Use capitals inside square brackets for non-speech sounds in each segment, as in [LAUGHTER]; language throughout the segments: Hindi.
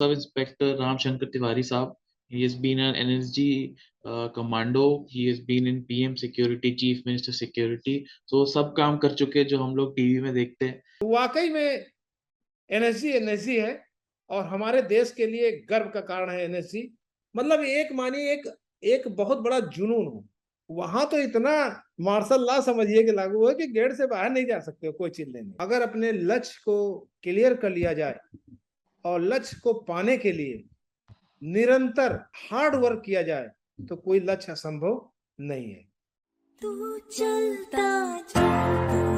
Sub Inspector Ramshankar Tiwari Saab. He has been an NSG uh, commando. He has been in PM security, Chief Minister security. So सब काम कर चुके हैं जो हम लोग टीवी में देखते हैं वाकई में एनएसजी एनएसजी है और हमारे देश के लिए गर्व का कारण है एनएसजी मतलब एक मानिए एक एक बहुत बड़ा जुनून हो वहाँ तो इतना मार्शल लॉ समझिए कि लागू है कि गेट से बाहर नहीं जा सकते हो कोई चीज़ लेने अगर अपने लक्ष्य को क्लियर कर लिया जाए और लक्ष्य को पाने के लिए निरंतर हार्ड वर्क किया जाए तो कोई लक्ष्य असंभव नहीं है। तू चलता जा, तू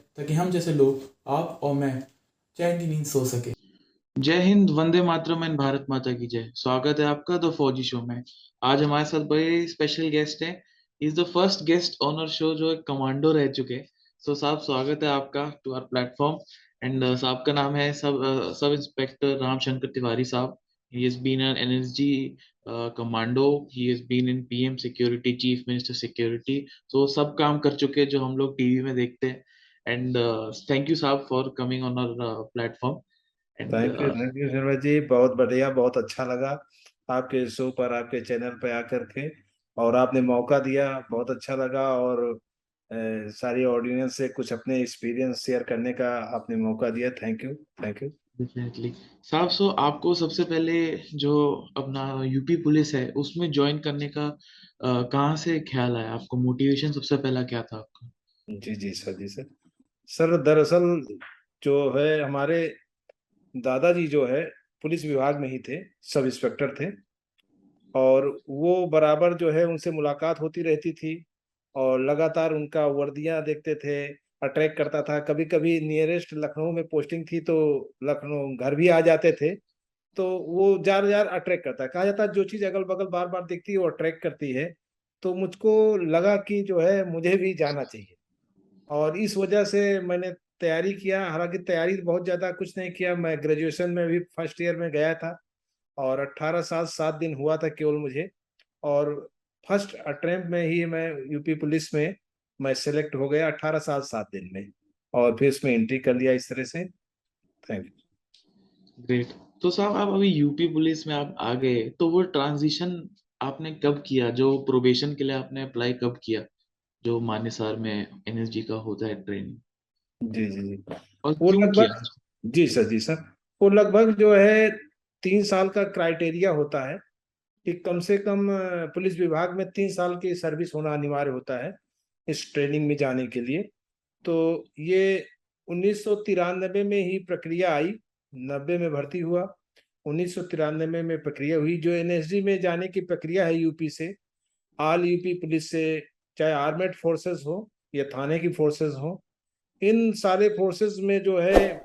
ताकि हम जैसे लोग आप और मैं चैन की नींद सो सके। जय हिंद वंदे मातरम एंड भारत माता की जय। स्वागत है आपका द फौजी शो में। आज हमारे साथ बड़े स्पेशल गेस्ट हैं। Is the first guest on our show जो एक कमांडो रह चुके हैं। सो साहब स्वागत है आपका टू आवर प्लेटफॉर्म एंड साहब का नाम है सब सब इंस्पेक्टर रामशंकर तिवारी साहब। He has been an NSG uh, commando he has been in PM security chief minister security so सब काम कर चुके हैं जो हम लोग टीवी में देखते हैं। एंड थैंक यू साहब for coming on our platform thank you thank you Sharma ji बहुत बढ़िया बहुत अच्छा लगा आपके शो पर आपके चैनल पे आकर के। और आपने मौका दिया बहुत अच्छा लगा। और अ, सारी ऑडियंस से कुछ अपने एक्सपीरियंस शेयर करने का आपने मौका दिया। Thank you thank you definitely साहब सो आपको सबसे पहले जो अपना यूपी पुलिस है उसमें ज्वाइन करने का uh, कहाँ से ख्याल आया? आपको मोटिवेशन सबसे पहला क्या था आपका? जी जी सर जी सर। सर, दरअसल जो है, हमारे दादाजी जो है, पुलिस विभाग में ही थे, सब इंस्पेक्टर थे। और वो बराबर जो है, उनसे मुलाकात होती रहती थी और लगातार उनका वर्दियाँ देखते थे, अट्रैक्ट करता था। कभी कभी नियरेस्ट लखनऊ में पोस्टिंग थी तो लखनऊ घर भी आ जाते थे। तो वो जार जार अट्रैक्ट करता है। कहा जाता है, जो चीज़ अगल बगल बार बार दिखती है, वो अट्रैक्ट करती है। तो मुझको लगा कि जो है, मुझे भी जाना चाहिए। और इस वजह से मैंने तैयारी किया। हालाँकि तैयारी बहुत ज़्यादा कुछ नहीं किया। मैं ग्रेजुएशन में भी फ़र्स्ट ईयर में गया था और 18 साल सात दिन हुआ था केवल मुझे। और फ़र्स्ट अटेम्प्ट में ही मैं यूपी पुलिस में मैं सेलेक्ट हो गया 18 साल सात दिन में और फिर उसमें एंट्री कर लिया इस तरह से। Thank you. ग्रेट। तो साहब, आप अभी यूपी पुलिस में आप आ गए तो वो ट्रांजिशन आपने कब किया? जो प्रोबेशन के लिए आपने अप्लाई कब किया? जो मानेसर में एनएसजी का होता है ट्रेनिंग जी जी जी। और वो लगभग जी सर जी सर। वो लगभग जो है तीन साल का क्राइटेरिया होता है कि कम से कम पुलिस विभाग में तीन साल की सर्विस होना अनिवार्य होता है इस ट्रेनिंग में जाने के लिए। तो ये उन्नीस सौ तिरानबे में ही प्रक्रिया आई नब्बे में भर्ती हुआ। उन्नीस सौ तिरानबे में प्रक्रिया हुई जो एनएसडी में जाने की प्रक्रिया है यूपी से। ऑल यूपी पुलिस से चाहे आर्मेड फोर्सेस हो या थाने की फोर्सेस हो, इन सारे फोर्सेस में जो है,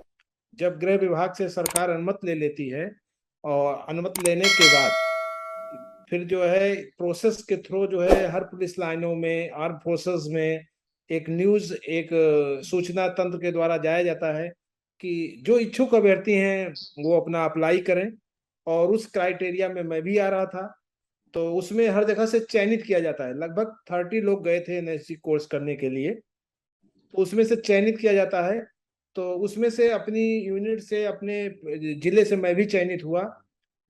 जब गृह विभाग से सरकार अनुमति ले लेती है, और अनुमति लेने के बाद फिर जो है प्रोसेस के थ्रू जो है, हर पुलिस लाइनों में आर्म फोर्सेस में एक न्यूज़ एक सूचना तंत्र के द्वारा जाया जाता है कि जो इच्छुक अभ्यर्थी हैं, वो अपना अप्लाई करें। और उस क्राइटेरिया में मैं भी आ रहा था तो उसमें हर जगह से चयनित किया जाता है। लगभग थर्टी लोग गए थे एनएसजी कोर्स करने के लिए। तो उसमें से चयनित किया जाता है। तो उसमें से अपनी यूनिट से अपने ज़िले से मैं भी चयनित हुआ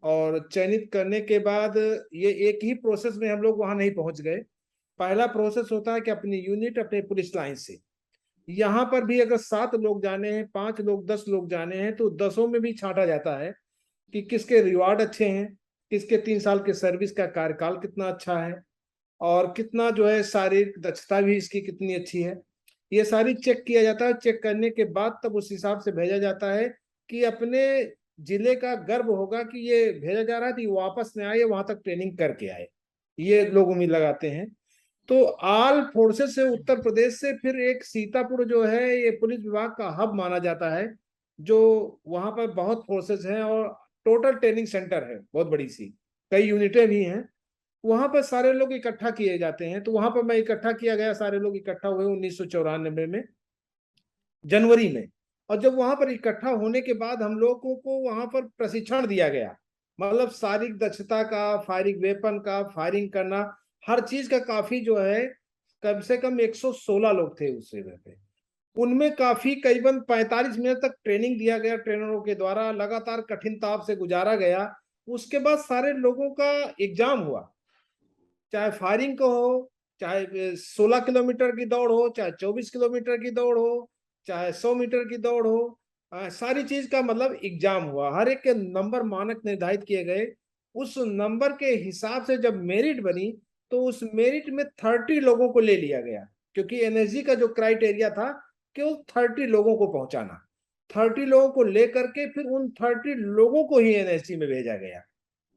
और चयनित करने के बाद ये एक ही प्रोसेस में हम लोग वहाँ नहीं पहुँच गए। पहला प्रोसेस होता है कि अपनी यूनिट अपने पुलिस लाइन से। यहाँ पर भी अगर सात लोग जाने हैं, पाँच लोग, दस लोग जाने हैं तो दसों में भी छांटा जाता है कि किसके रिवार्ड अच्छे हैं। किसके तीन साल के सर्विस का कार्यकाल कितना अच्छा है? और कितना जो है शारीरिक दक्षता भी इसकी कितनी अच्छी है? ये सारी चेक किया जाता है चेक करने के बाद तब उस हिसाब से भेजा जाता है कि अपने ज़िले का गर्व होगा कि ये भेजा जा रहा है कि वापस न आए, वहाँ तक ट्रेनिंग करके आए। ये लोग उम्मीद लगाते हैं। तो आल फोर्सेस से उत्तर प्रदेश से फिर एक सीतापुर जो है, ये पुलिस विभाग का हब माना जाता है, जो वहाँ पर बहुत फोर्सेस हैं और टोटल ट्रेनिंग सेंटर है, बहुत बड़ी सी। कई यूनिटें भी हैं। वहाँ पर सारे लोग इकट्ठा किए जाते हैं। तो वहाँ पर मैं इकट्ठा किया गया, सारे लोग इकट्ठा हुए उन्नीस सौ चौरानबे में, जनवरी में। और जब वहाँ पर इकट्ठा होने के बाद हम लोगों को वहाँ पर प्रशिक्षण दिया गया। मतलब शारीरिक दक्षता का, फायरिंग वेपन का, फायरिंग करना, हर चीज़ का काफ़ी जो है, कम से कम 116 लोग थे उस जगह पे। उनमें काफ़ी करीबन 45 मिनट तक ट्रेनिंग दिया गया ट्रेनरों के द्वारा लगातार कठिन ताप से गुजारा गया। उसके बाद सारे लोगों का एग्ज़ाम हुआ। चाहे फायरिंग का हो चाहे 16 किलोमीटर की दौड़ हो चाहे 24 किलोमीटर की दौड़ हो चाहे 100 मीटर की दौड़ हो आ, सारी चीज़ का मतलब एग्ज़ाम हुआ। हर एक के नंबर मानक निर्धारित किए गए। उस नंबर के हिसाब से जब मेरिट बनी तो उस मेरिट में थर्टी लोगों को ले लिया गया क्योंकि एनएसजी का जो क्राइटेरिया था केवल थर्टी लोगों को पहुंचाना। थर्टी लोगों को लेकर के फिर उन थर्टी लोगों को ही एनएसजी में भेजा गया।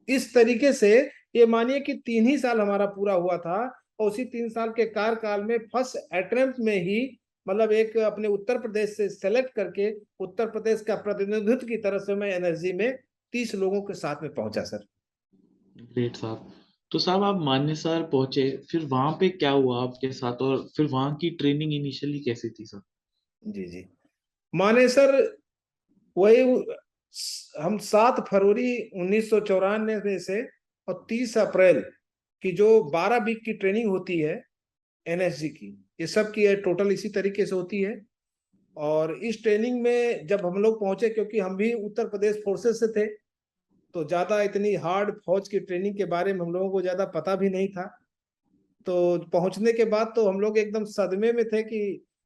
इस तरीके से ये मानिए कि तीन ही साल हमारा पूरा हुआ था और उसी तीन साल के कार्यकाल में फ़र्स्ट अटेम्प्ट में ही मतलब एक अपने उत्तर प्रदेश से सेलेक्ट करके उत्तर प्रदेश का प्रतिनिधित्व की तरफ़ से मैं एनर्जी में तीस लोगों के साथ में पहुँचा, सर। ग्रेट साहब तो साहब आप मान्यसार पहुँचे, फिर वहाँ पे क्या हुआ आपके साथ और फिर वहाँ की ट्रेनिंग इनिशियली कैसी थी सर जी जी। माने सर, वही हम सात फरवरी उन्नीस में से और तीस अप्रैल की जो बारह वीक की ट्रेनिंग होती है, एनएसजी की, ये सब की है, टोटल इसी तरीके से होती है। और इस ट्रेनिंग में जब हम लोग पहुँचे, क्योंकि हम भी उत्तर प्रदेश फोर्सेस से थे तो ज़्यादा इतनी हार्ड फौज की ट्रेनिंग के बारे में हम लोगों को ज़्यादा पता भी नहीं था। तो पहुँचने के बाद तो हम लोग एकदम सदमे में थे कि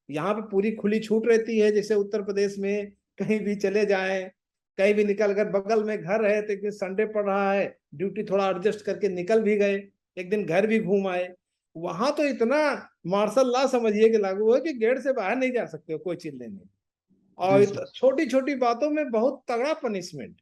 यहाँ पे पूरी खुली छूट रहती है जैसे उत्तर प्रदेश में कहीं भी चले जाए कहीं भी निकल कर बगल में घर है तो एक दिन संडे पड़ रहा है ड्यूटी थोड़ा एडजस्ट करके निकल भी गए एक दिन घर भी घूम आए। वहाँ तो इतना मार्शल लॉ समझिए कि लागू है कि गेट से बाहर नहीं जा सकते हो कोई चीज़ लेने। और छोटी छोटी बातों में बहुत तगड़ा पनिशमेंट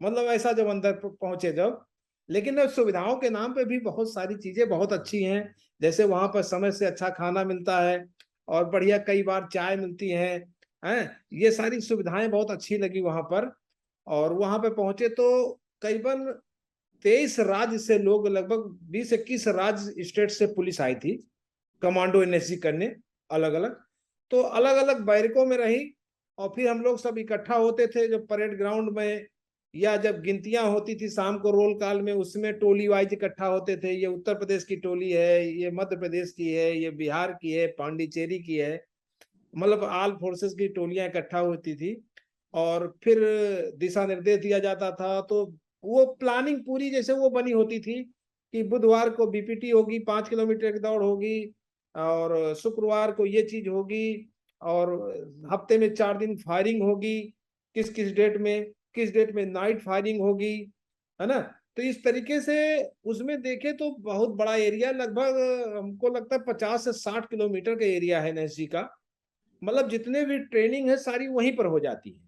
मतलब ऐसा जब अंदर पहुँचे जब लेकिन सुविधाओं के नाम पे भी बहुत सारी चीज़ें बहुत अच्छी हैं जैसे वहाँ पर समय से अच्छा खाना मिलता है और बढ़िया कई बार चाय मिलती है, हैं? ये सारी सुविधाएँ बहुत अच्छी लगी वहाँ पर। और वहाँ पे पहुँचे तो करीबन तेईस राज्य से लोग, लगभग बीस इक्कीस राज्य स्टेट से पुलिस आई थी, कमांडो एनएसजी करने अलग अलग तो अलग अलग बैरकों में रही और फिर हम लोग सब इकट्ठा होते थे जब परेड ग्राउंड में या जब गिनतियाँ होती थी शाम को रोल काल में, उसमें टोली वाइज इकट्ठा होते थे, ये उत्तर प्रदेश की टोली है, ये मध्य प्रदेश की है, ये बिहार की है, पांडिचेरी की है मतलब आल फोर्सेस की टोलियाँ इकट्ठा होती थी। और फिर दिशा निर्देश दिया जाता था तो वो प्लानिंग पूरी जैसे वो बनी होती थी कि बुधवार को बीपीटी होगी, पाँच किलोमीटर की दौड़ होगी, और शुक्रवार को ये चीज़ होगी, और हफ़्ते में चार दिन फायरिंग होगी, किस किस डेट में किस डेट में नाइट फायरिंग होगी है ना? तो इस तरीके से उसमें देखे तो बहुत बड़ा एरिया लगभग हमको लगता है पचास से साठ किलोमीटर का एरिया है एनएसजी का। मतलब जितने भी ट्रेनिंग है सारी वहीं पर हो जाती है।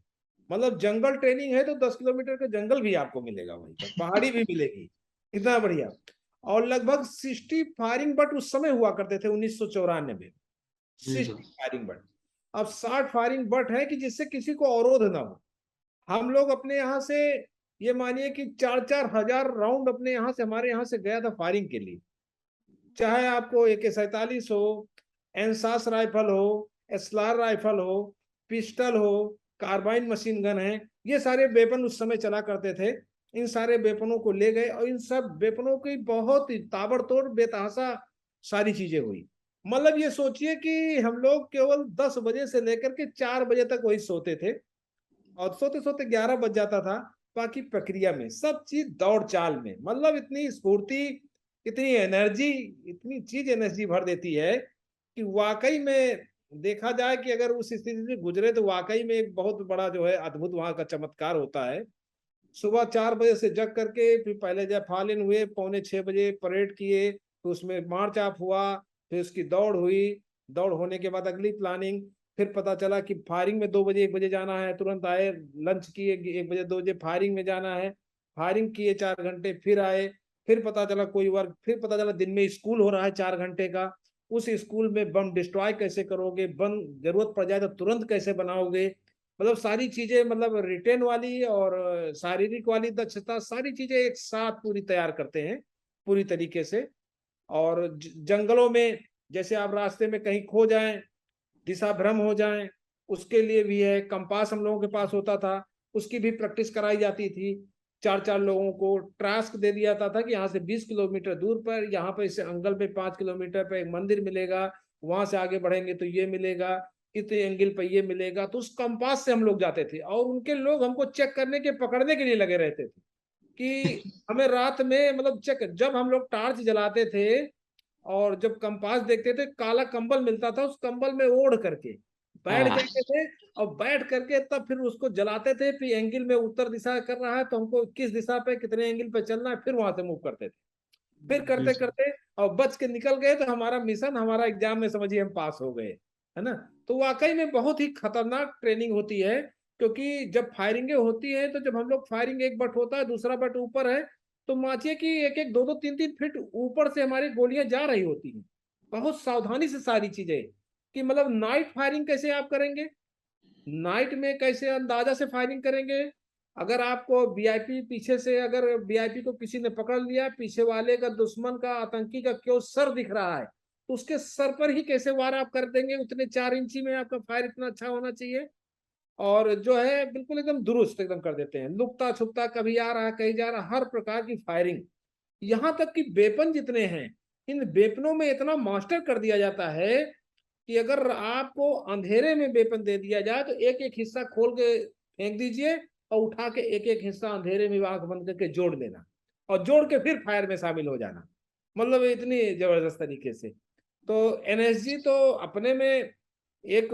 मतलब जंगल ट्रेनिंग है तो दस किलोमीटर का जंगल भी आपको मिलेगा वहीं पर पहाड़ी भी मिलेगी। इतना बढ़िया। और लगभग सिक्सटी फायरिंग बट उस समय हुआ करते थे उन्नीस सौ चौरानवे में। Sixty firing butt. अब साठ फायरिंग बट है कि जिससे किसी को अवरोध ना हो। हम लोग अपने यहाँ से, ये मानिए कि चार चार हज़ार राउंड अपने यहाँ से, हमारे यहाँ से गया था फायरिंग के लिए। चाहे आपको ए के सैतालीस हो एनसास राइफल हो एसलार राइफल हो, पिस्टल हो, कार्बाइन मशीन गन है, ये सारे वेपन उस समय चला करते थे। इन सारे वेपनों को ले गए और इन सब वेपनों की बहुत ही ताबड़तोड़ बेतहासा सारी चीज़ें हुई। मतलब ये सोचिए कि हम लोग केवल दस बजे से लेकर के चार बजे तक वही सोते थे। और सोते सोते ग्यारह बज जाता था बाकी प्रक्रिया में, सब चीज़ दौड़ चाल में। मतलब इतनी स्फूर्ति, इतनी एनर्जी, इतनी चीज़ एनर्जी भर देती है कि वाकई में देखा जाए कि अगर उस स्थिति से गुजरे तो वाकई में एक बहुत बड़ा जो है अद्भुत वहाँ का चमत्कार होता है। सुबह चार बजे से जग करके, फिर पहले जब फालिन हुए, पौने छह बजे परेड किए तो उसमें मार्च ऑफ़ हुआ, फिर उसकी दौड़ हुई। दौड़ होने के बाद अगली प्लानिंग फिर पता चला कि फायरिंग में दो बजे, एक बजे जाना है, तुरंत आए, लंच किए, एक बजे, दो बजे फायरिंग में जाना है। फायरिंग किए चार घंटे, फिर आए, फिर पता चला कोई वर्क, फिर पता चला दिन में स्कूल हो रहा है चार घंटे का। उस स्कूल में बम डिस्ट्रॉय कैसे करोगे, बम ज़रूरत पड़ जाए तो तुरंत कैसे बनाओगे? मतलब सारी चीज़ें मतलब रिटेन वाली और शारीरिक वाली दक्षता, सारी चीज़ें एक साथ पूरी तैयार करते हैं, पूरी तरीके से। और जंगलों में, जैसे आप रास्ते में कहीं खो जाएँ दिशा भ्रम हो जाए, उसके लिए भी है, कंपास हम लोगों के पास होता था, उसकी भी प्रैक्टिस कराई जाती थी। चार चार लोगों को टास्क दे दिया जाता था कि यहाँ से 20 किलोमीटर दूर पर, यहाँ पर इसे अंगल पे पाँच किलोमीटर पर एक मंदिर मिलेगा, वहाँ से आगे बढ़ेंगे तो ये मिलेगा, इतने एंगल पर ये मिलेगा तो उस कंपास से हम लोग जाते थे और उनके लोग हमको चेक करने के, पकड़ने के लिए लगे रहते थे कि हमें रात में मतलब चेक, जब हम लोग टार्च जलाते थे और जब कंपास देखते थे काला कंबल मिलता था उस कंबल में ओढ़ करके बैठ हाँ। जाते थे और बैठ करके तब फिर उसको जलाते थे फिर एंगल में उत्तर दिशा कर रहा है तो हमको किस दिशा पे कितने एंगल पे चलना है फिर वहाँ से मूव करते थे। फिर करते करते और बच के निकल गए तो हमारा मिशन हमारा एग्ज़ाम में समझिए हम पास हो गए है ना? तो वाकई में बहुत ही खतरनाक ट्रेनिंग होती है क्योंकि जब फायरिंगें होती है तो जब हम लोग फायरिंग एक बट होता है दूसरा बट ऊपर है तो माचिए कि एक एक दो दो तीन तीन फीट ऊपर से हमारी गोलियाँ जा रही होती हैं। बहुत सावधानी से सारी चीज़ें। कि मतलब नाइट फायरिंग कैसे आप करेंगे? नाइट में कैसे अंदाज़ा से फायरिंग करेंगे? अगर आपको वीआईपी पीछे से, अगर वीआईपी को किसी ने पकड़ लिया, पीछे वाले का दुश्मन का, आतंकी का क्यों सर दिख रहा है? तो उसके सर पर ही कैसे वार आप कर देंगे? उतने चार इंची में आपका फायर इतना अच्छा होना चाहिए। और जो है, बिल्कुल एकदम दुरुस्त एकदम कर देते हैं। लुकता छुपता कभी आ रहा, कहीं जा रहा, हर प्रकार की फायरिंग। यहाँ तक कि बेपन जितने हैं, इन बेपनों में इतना मास्टर कर दिया जाता है कि अगर आपको अंधेरे में बेपन दे दिया जाए तो एक एक हिस्सा खोल के फेंक दीजिए और उठा के एक एक हिस्सा अंधेरे में आँख बंद करके जोड़ देना और जोड़ के फिर फायर में शामिल हो जाना। मतलब इतनी ज़बरदस्त तरीके से। तो एनएसजी तो अपने में एक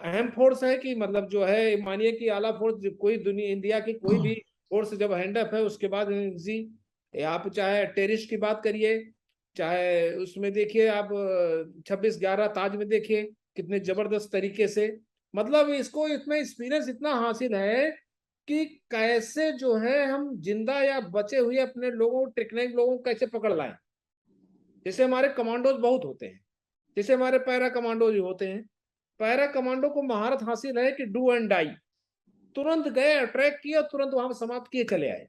अहम फोर्स है कि मतलब जो है, मानिए कि आला फोर्स कोई दुनिया इंडिया की कोई भी फोर्स जब हैंडअप है, उसके बाद एनएसजी आप चाहे टेरिस्ट की बात करिए, चाहे उसमें देखिए आप छब्बीस ग्यारह ताज में देखिए, कितने ज़बरदस्त तरीके से। मतलब इसको इतना एक्सपीरियंस इतना हासिल है कि कैसे जो है हम ज़िंदा या बचे हुए अपने लोगों, टेक्निक लोगों को कैसे पकड़ लाए। जैसे हमारे कमांडोज बहुत होते हैं। जैसे हमारे पैरा कमांडोज होते हैं। पैरा कमांडो को महारत हासिल है कि डू एंड डाई। तुरंत गए अट्रैक किया, तुरंत वहाँ समाप्त किए, चले आए।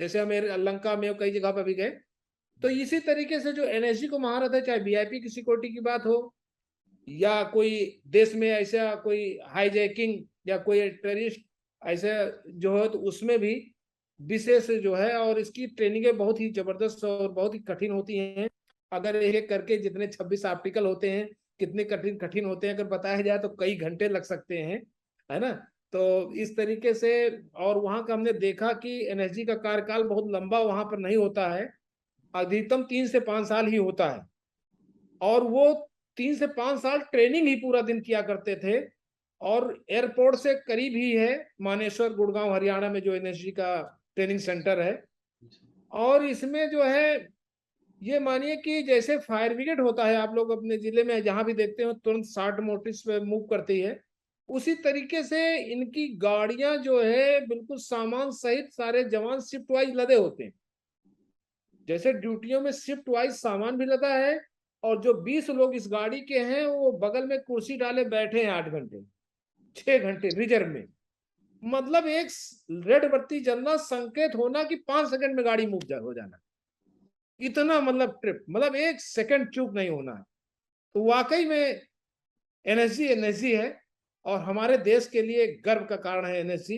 जैसे हम लंका में कई जगह पर भी गए। तो इसी तरीके से जो एनएसजी को महारत है, चाहे वीआईपी की सिक्योरिटी की बात हो, या कोई देश में ऐसा कोई हाईजैकिंग या कोई टेररिस्ट ऐसे जो है तो उसमें भी विशेष जो है, और इसकी ट्रेनिंगें बहुत ही ज़बरदस्त और बहुत ही कठिन होती हैं। अगर एक करके जितने 26 आर्टिकल होते हैं कितने कठिन कठिन होते हैं अगर बताया जाए तो कई घंटे लग सकते हैं है ना? तो इस तरीके से और वहाँ का हमने देखा कि एनएसजी का कार्यकाल बहुत लंबा वहाँ पर नहीं होता है अधिकतम तीन से पाँच साल ही होता है। और वो तीन से पाँच साल ट्रेनिंग ही पूरा दिन किया करते थे और एयरपोर्ट से करीब ही है मानेश्वर गुड़गांव हरियाणा में जो एनएसजी का ट्रेनिंग सेंटर है। और इसमें जो है ये मानिए कि जैसे फायर ब्रिगेड होता है, आप लोग अपने ज़िले में जहाँ भी देखते हो, तुरंत शार्ट मोटिस पे मूव करती है। उसी तरीके से इनकी गाड़ियाँ जो है, बिल्कुल सामान सहित सारे जवान शिफ्ट वाइज लदे होते हैं। जैसे ड्यूटियों में शिफ्ट वाइज सामान भी लदा है और जो 20 लोग इस गाड़ी के हैं, वो बगल में कुर्सी डाले बैठे हैं आठ घंटे, छह घंटे रिज़र्व में। मतलब एक रेड बत्ती जलना संकेत होना कि पाँच सेकंड में गाड़ी मूव हो जाना। इतना मतलब ट्रिप मतलब एक सेकंड चूक नहीं होना है। तो वाकई में एनएसजी एनएसजी है और हमारे देश के लिए गर्व का कारण है एनएसजी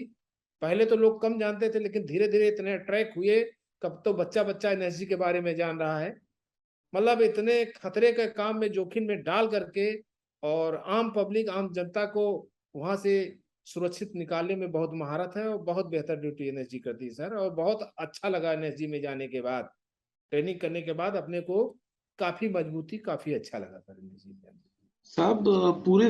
पहले तो लोग कम जानते थे, लेकिन धीरे धीरे इतने अट्रैक हुए, कब तो बच्चा बच्चा एनएसजी के बारे में जान रहा है। मतलब इतने खतरे के काम में, जोखिम में डाल करके और आम पब्लिक आम जनता को वहाँ से सुरक्षित निकालने में बहुत महारत है और बहुत बेहतर ड्यूटी एनएसजी करती है सर और बहुत अच्छा लगा एनएसजी में जाने के बाद। ट्रेनिंग करने के बाद अपने को काफ़ी मजबूती, काफ़ी अच्छा लगा एनएसजी साहब पूरे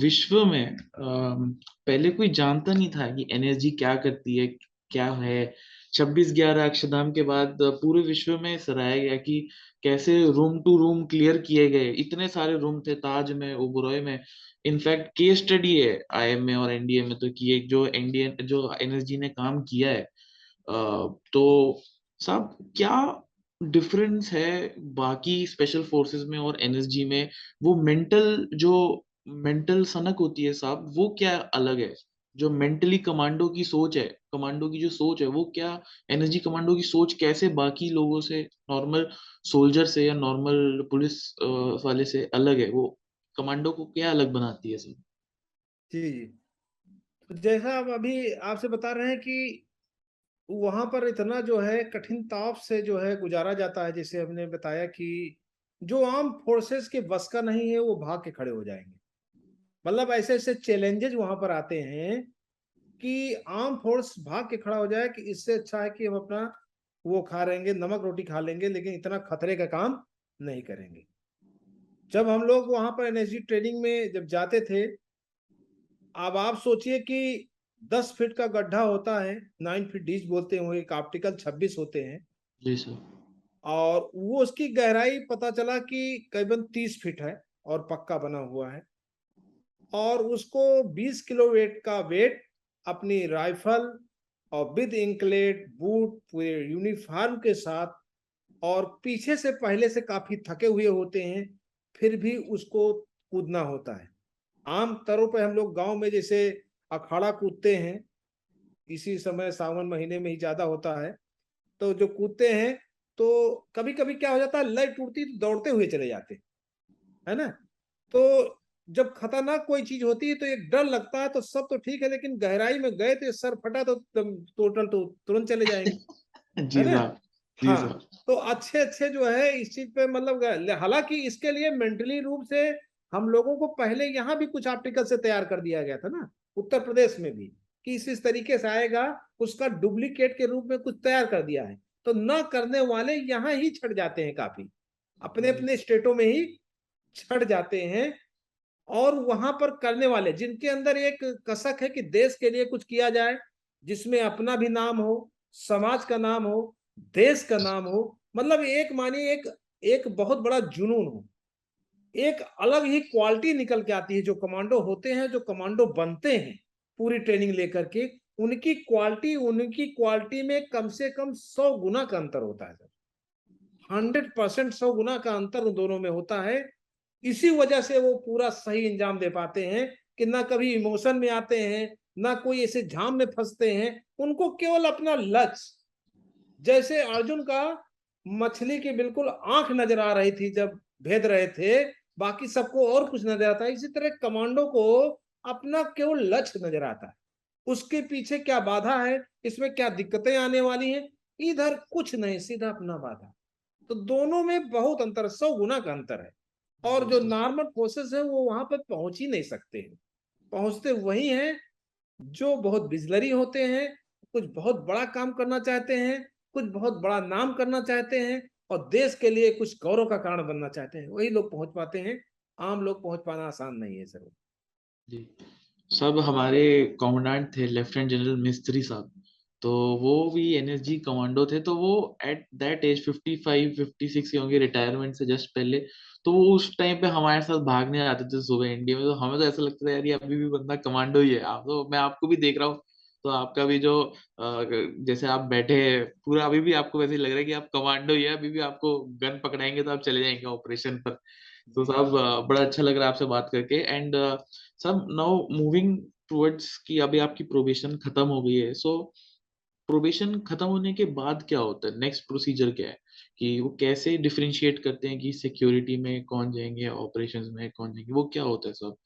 विश्व में पहले कोई जानता नहीं था कि एनएसजी क्या करती है, क्या है। छब्बीस ग्यारह अक्षरधाम के बाद पूरे विश्व में सराहा गया कि कैसे रूम टू रूम क्लियर किए गए। इतने सारे रूम थे, ताज में, ओबरॉय में। इनफैक्ट केस स्टडी है आईएम में और एनडीए में तो कि एक जो एनडीए जो एनएसजी ने काम किया है। तो साहब, क्या डिफरेंस है बाकी स्पेशल फोर्सेस में और एनएसजी में, वो मेंटल जो मेंटल सनक होती है साहब, वो क्या अलग है? जो मेंटली कमांडो की सोच है कमांडो की जो सोच है, वो क्या एनएसजी कमांडो की सोच कैसे बाकी लोगों से नॉर्मल सोल्जर से या नॉर्मल पुलिस वाले से अलग है? वो कमांडो को क्या अलग बनाती है सर जी जी। तो जैसा आप अभी आपसे बता रहे हैं कि वहाँ पर इतना जो है कठिन ताप से जो है गुजारा जाता है, जैसे हमने बताया कि जो आम फोर्सेस के बस का नहीं है, वो भाग के खड़े हो जाएँगे। मतलब ऐसे ऐसे चैलेंजेस वहाँ पर आते हैं कि आर्म फोर्स भाग के खड़ा हो जाए कि इससे अच्छा है कि हम अपना वो खा रहेंगे नमक रोटी खा लेंगे, लेकिन इतना खतरे का काम नहीं करेंगे। जब हम लोग वहाँ पर एनएसजी ट्रेनिंग में जब जाते थे, अब आप सोचिए कि दस फीट का गड्ढा होता है नाइन फीट डीच बोलते हैं वो एक ऑप्टिकल छब्बीस होते हैं। जी सर। और वो उसकी गहराई पता चला कि करीबन तीस फीट है और पक्का बना हुआ है। और उसको 20 किलो वेट का वेट अपनी राइफल और विद इंकलेट बूट पूरे यूनिफॉर्म के साथ और पीछे से पहले से काफ़ी थके हुए होते हैं फिर भी उसको कूदना होता है। आम तौर पे हम लोग गाँव में जैसे अखाड़ा कूदते हैं इसी समय सावन महीने में ही ज़्यादा होता है तो जो कूदते हैं तो कभी कभी क्या हो जाता है लय टूटती तो दौड़ते हुए चले जाते है ना तो जब खतरनाक कोई चीज़ होती है तो एक डर लगता है तो सब तो ठीक है लेकिन गहराई में गए तो सर फटा तो टोटल तो तुरंत चले जाएँगे [LAUGHS] जी ना? जी हाँ तो अच्छे अच्छे जो है इस चीज़ पे मतलब हालाँकि इसके लिए मेंटली रूप से हम लोगों को पहले यहाँ भी कुछ आर्टिकल से तैयार कर दिया गया था ना उत्तर प्रदेश में भी कि इस इस तरीके से आएगा उसका डुप्लीकेट के रूप में कुछ तैयार कर दिया है। तो न करने वाले यहाँ ही छट जाते हैं काफ़ी। अपने अपने स्टेटों में ही छट जाते हैं और वहाँ पर करने वाले जिनके अंदर एक कसक है कि देश के लिए कुछ किया जाए जिसमें अपना भी नाम हो समाज का नाम हो देश का नाम हो मतलब एक मानिए एक एक बहुत बड़ा जुनून हो। एक अलग ही क्वालिटी निकल के आती है, जो कमांडो होते हैं, जो कमांडो बनते हैं, पूरी ट्रेनिंग लेकर के, उनकी क्वालिटी उनकी क्वालिटी में कम से कम सौ गुना का अंतर होता है, सर। हंड्रेड परसेंट सौ गुना का अंतर उन दोनों में होता है। इसी वजह से वो पूरा सही इंजाम दे पाते हैं कि ना कभी इमोशन में आते हैं, ना कोई ऐसे झाम में फंसते हैं। उनको केवल अपना लक्ष्य, जैसे अर्जुन का मछली की बिल्कुल आँख नज़र आ रही थी जब भेद रहे थे बाकी सबको और कुछ नज़र आता है। इसी तरह कमांडो को अपना केवल लक्ष्य नज़र आता है? उसके पीछे क्या बाधा है? इसमें क्या दिक्कतें आने वाली हैं? इधर कुछ नहीं सीधा अपना बाधा। तो दोनों में बहुत अंतर सौ गुना का अंतर है। और जो नॉर्मल फोर्सेस है वो वहाँ पर पहुँच ही नहीं सकते हैं। पहुँचते वही हैं जो बहुत बिजलरी होते हैं कुछ बहुत बड़ा काम करना चाहते हैं कुछ बहुत बड़ा नाम करना चाहते हैं और देश के लिए कुछ गौरव का कारण बनना चाहते हैं, वही लोग पहुँच पाते हैं। आम लोग पहुँच पाना आसान नहीं है सर। जी। सब हमारे कमांडेंट थे, लेफ्टिनेंट जनरल मिस्त्री साहब। तो वो भी एनएसजी कमांडो थे तो वो एट दैट एज 55 56 के होंगे रिटायरमेंट से जस्ट पहले। तो वो उस टाइम पे हमारे साथ भागने आते थे सुबह इंडिया में। तो हमें तो ऐसा लगता था, यार, ये अभी भी बंदा कमांडो ही है। आप तो मैं आपको भी देख रहा हूँ तो आपका भी जो जैसे आप बैठे पूरा अभी भी आपको वैसे लग रहा है कि आप कमांडो ही है, अभी भी आपको गन पकड़ाएँगे तो आप चले जाएँगे ऑपरेशन पर। तो साहब बड़ा अच्छा लग रहा है आपसे बात करके एंड सब नाउ मूविंग टुवर्ड्स कि अभी आपकी प्रोबेशन खत्म हो गई है। सो, प्रोबेशन खत्म होने के बाद क्या होता है? नेक्स्ट प्रोसीजर क्या है? कि वो कैसे डिफ्रेंशिएट करते हैं कि सिक्योरिटी में कौन जाएँगे, ऑपरेशंस में कौन जाएँगे, वो क्या होता है सब?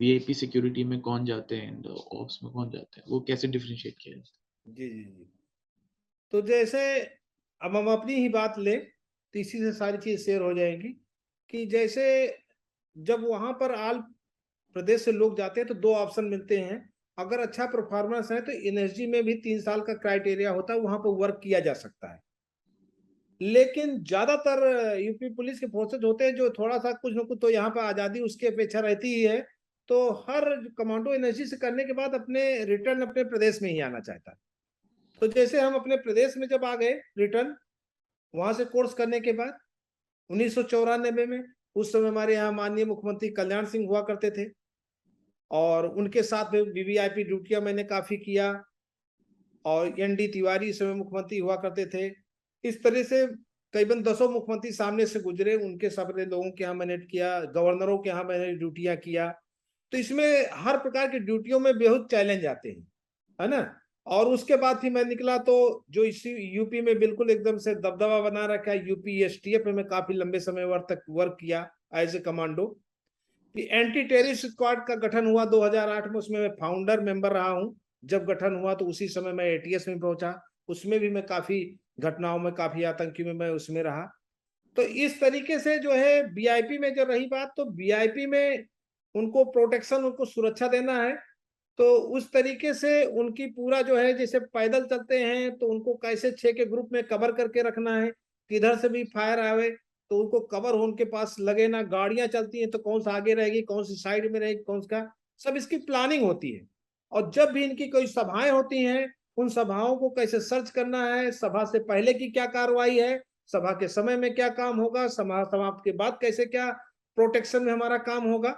वीआईपी सिक्योरिटी में कौन जाते हैं एंड ऑप्स में कौन जाते हैं? वो कैसे डिफरेंशिएट किया जाता है? जी जी जी। तो जैसे अब हम अपनी ही बात लें तो इसी से सारी चीज़ शेयर हो जाएगी कि जैसे जब वहाँ पर आल प्रदेश से लोग जाते हैं तो दो ऑप्शन मिलते हैं। अगर अच्छा परफॉर्मेंस है तो एनएसजी में भी तीन साल का क्राइटेरिया होता है, वहाँ पर वर्क किया जा सकता है। लेकिन ज़्यादातर यूपी पुलिस के फोर्सेज होते हैं, जो थोड़ा सा कुछ न कुछ तो यहाँ पर आज़ादी उसकी अपेक्षा रहती ही है। तो हर कमांडो एनएसजी से करने के बाद अपने रिटर्न अपने प्रदेश में ही आना चाहता है। तो जैसे हम अपने प्रदेश में जब आ गए रिटर्न वहाँ से कोर्स करने के बाद, उन्नीस सौ चौरानबे में, उस समय हमारे यहाँ माननीय मुख्यमंत्री कल्याण सिंह हुआ करते थे। और उनके साथ में वीवीआईपी ड्यूटियाँ मैंने काफ़ी किया और एन डी तिवारी इस समय मुख्यमंत्री हुआ करते थे। इस तरह से करीबन दसों मुख्यमंत्री सामने से गुजरे। उनके सारे लोगों के यहाँ मैंने किया, गवर्नरों के यहाँ मैंने ड्यूटियाँ किया। तो इसमें हर प्रकार की ड्यूटियों में बेहद चैलेंज आते हैं, है ना? और उसके बाद फिर मैं निकला तो जो इसी यूपी में बिल्कुल एकदम से दबदबा बना रखा है यूपी एस टी एफ़ में काफ़ी लंबे समय वर्ग तक वर्क किया as a commando anti terrorist squad का गठन हुआ 2008 में, उसमें मैं फाउंडर मेंबर रहा हूँ। जब गठन हुआ तो उसी समय मैं एटीएस में पहुँचा। उसमें भी मैं काफ़ी घटनाओं में, काफ़ी आतंकी में मैं उसमें रहा। तो इस तरीके से जो है बीआईपी में जो रही बात तो बीआईपी में उनको प्रोटेक्शन उनको सुरक्षा देना है। तो उस तरीके से उनकी पूरा जो है, जैसे पैदल चलते हैं तो उनको कैसे छह के ग्रुप में कवर करके रखना है? किधर से भी फायर आवे तो उनको कवर उनके पास लगे ना, गाड़ियाँ चलती हैं तो कौन सा आगे रहेगी, कौन सी साइड में रहेगी, कौन सा? सब इसकी प्लानिंग होती है। और जब भी इनकी कोई सभाएँ होती हैं, उन सभाओं को कैसे सर्च करना है, सभा से पहले की क्या कार्रवाई है, सभा के समय में क्या काम होगा, सभा समाप्त के बाद कैसे क्या प्रोटेक्शन में हमारा काम होगा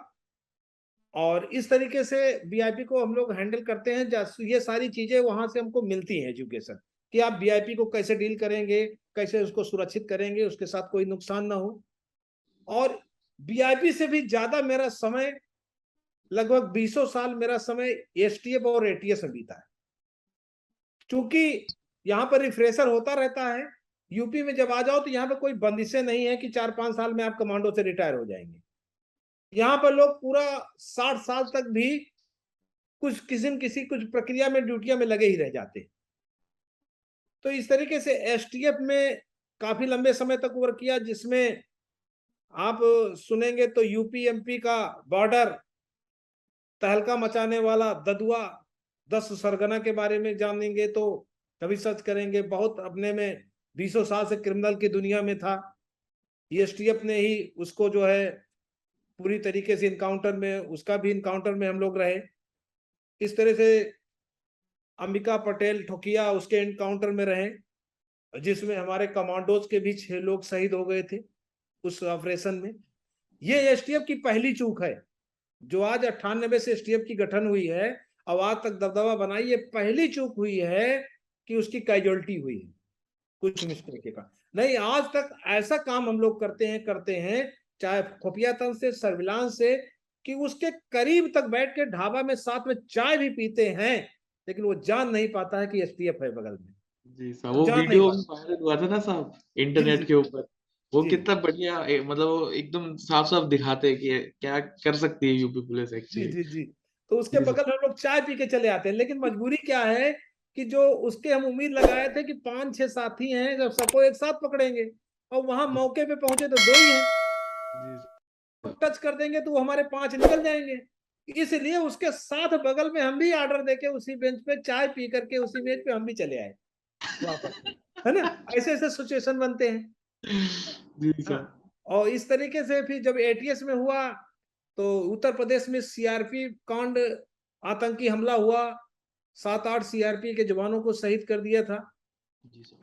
और इस तरीके से बीआईपी को हम लोग हैंडल करते हैं ये सारी चीज़ें वहाँ से हमको मिलती हैं एजुकेशन कि आप बीआईपी को कैसे डील करेंगे, कैसे उसको सुरक्षित करेंगे, उसके साथ कोई नुकसान ना हो। और बीआईपी से भी ज़्यादा मेरा समय, लगभग बीसों साल मेरा समय एसटीएफ और एटीएस में बीता है। क्योंकि यहाँ पर रिफ्रेशर होता रहता है यूपी में जब आ जाओ तो यहाँ पर कोई बंदिशें नहीं है कि चार पाँच साल में आप कमांडो से रिटायर हो जाएँगे। यहाँ पर लोग पूरा साठ साल तक भी कुछ किसी न किसी कुछ प्रक्रिया में, ड्यूटियाँ में लगे ही रह जाते तो इस तरीके से एसटीएफ में काफ़ी लंबे समय तक वर्क किया, जिसमें आप सुनेंगे तो यूपी एमपी का बॉर्डर तहलका मचाने वाला ददुआ दस सरगना के बारे में जानेंगे तो कभी सर्च करेंगे। बहुत अपने में बीसों साल से क्रिमिनल की दुनिया में था। एसटीएफ ने ही उसको जो है पूरी तरीके से इनकाउंटर में, उसका भी इनकाउंटर में हम लोग रहे। इस तरह से अंबिका पटेल ठोकिया उसके इनकाउंटर में रहे, जिसमें हमारे कमांडोज के भी छह लोग शहीद हो गए थे उस ऑपरेशन में। ये एसटीएफ की पहली चूक है, जो आज अट्ठानबे से एसटीएफ की गठन हुई है, अब आज तक दबदबा बनाई, ये पहली चूक हुई है कि उसकी कैजुअलिटी हुई है। कुछ मिस्टेक का नहीं, आज तक ऐसा काम हम लोग करते हैं करते हैं चाहे खुफिया तंत्र से सर्विलांस से कि उसके करीब तक बैठ के ढाबा में साथ में चाय भी पीते हैं लेकिन वो जान नहीं पाता है कि एसटीएफ है बगल में। जी साहब वो वीडियो वायरल हुआ था ना साहब इंटरनेट के ऊपर। वो कितना बढ़िया मतलब एकदम साफ़ साफ़ दिखाते हैं कि क्या कर सकती है यूपी पुलिस एक्चुअली जी जी जी। तो उसके बगल हम लोग चाय पी के चले आते हैं लेकिन मजबूरी क्या है कि जो उसके हम उम्मीद लगाए थे कि पाँच छह साथी हैं जब सबको एक साथ पकड़ेंगे और वहाँ मौके पे पहुँचे तो दो ही हैं। टच कर देंगे तो वो हमारे पाँच निकल जाएँगे। इसलिए उसके साथ बगल में हम भी ऑर्डर देके उसी बेंच पे चाय पी करके उसी बेंच पे हम भी चले आए। वापस है ना? ऐसे ऐसे सिचुएशन बनते हैं। हाँ, और इस तरीके से फिर जब एटीएस में हुआ तो उत्तर प्रदेश में सीआरपी कांड आतंकी हमला हुआ। सात आठ सीआरपी के जवानों को शहीद कर दिया था।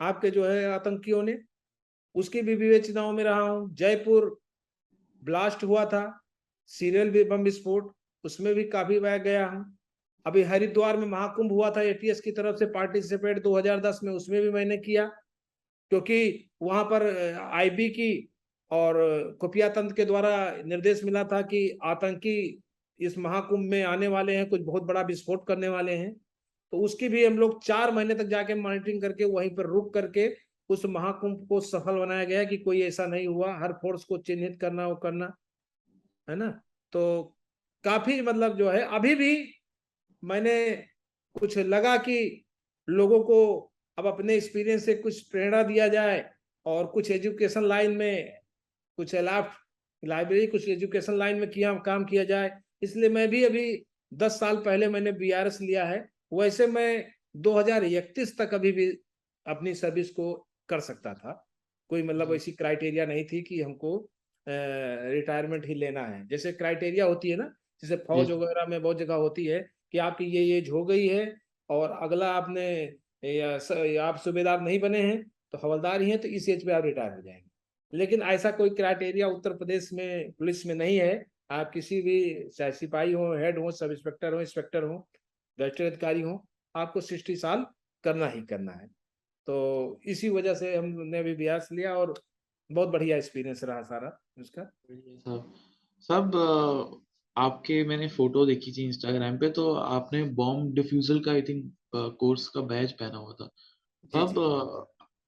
आपके जो है आतंकियों ने उसकी भी विवेचनाओं में रहा हूँ। जयपुर ब्लास्ट हुआ था, सीरियल भी बम विस्फोट, उसमें भी काफ़ी वह गया हूँ अभी हरिद्वार में महाकुंभ हुआ था एटीएस की तरफ़ से पार्टिसिपेट 2010 में, उसमें भी मैंने किया। क्योंकि वहाँ पर आईबी की और खुफिया तंत्र के द्वारा निर्देश मिला था कि आतंकी इस महाकुंभ में आने वाले हैं, कुछ बहुत बड़ा विस्फोट करने वाले हैं। तो उसकी भी हम लोग चार महीने तक जाके मॉनिटरिंग करके, वहीं पर रुक करके उस महाकुंभ को सफल बनाया गया कि कोई ऐसा नहीं हुआ, हर फोर्स को चिन्हित करना वो करना, है ना? तो काफ़ी मतलब जो है, अभी भी मैंने कुछ लगा कि लोगों को अब अपने एक्सपीरियंस से कुछ प्रेरणा दिया जाए और कुछ एजुकेशन लाइन में कुछ अलाफ लाइब्रेरी कुछ एजुकेशन लाइन में किया, काम किया जाए। इसलिए मैं भी अभी दस साल पहले मैंने बी लिया है। वैसे मैं 2031 तक अभी भी अपनी सर्विस को कर सकता था। कोई मतलब ऐसी क्राइटेरिया नहीं थी कि हमको रिटायरमेंट ही लेना है। जैसे क्राइटेरिया होती है ना जैसे फौज वगैरह में बहुत जगह होती है कि आपकी ये एज हो गई है और अगला आपने या, स, या आप सूबेदार नहीं बने हैं तो हवलदार ही हैं तो इस एज पे आप रिटायर हो जाएँगे। लेकिन ऐसा कोई क्राइटेरिया उत्तर प्रदेश में पुलिस में नहीं है। आप किसी भी चाहे सिपाही हो हेड हो सब इंस्पेक्टर हो इंस्पेक्टर हो गजटेड अधिकारी हो आपको सिक्सटी साल करना ही करना है। तो इसी वजह से हमने भी अभ्यास लिया और बहुत बढ़िया एक्सपीरियंस रहा सारा उसका। सब। सब आपके मैंने फ़ोटो देखी थी इंस्टाग्राम पे तो आपने बॉम्ब डिफ्यूजल का आई थिंक कोर्स का बैच पहना हुआ था। तब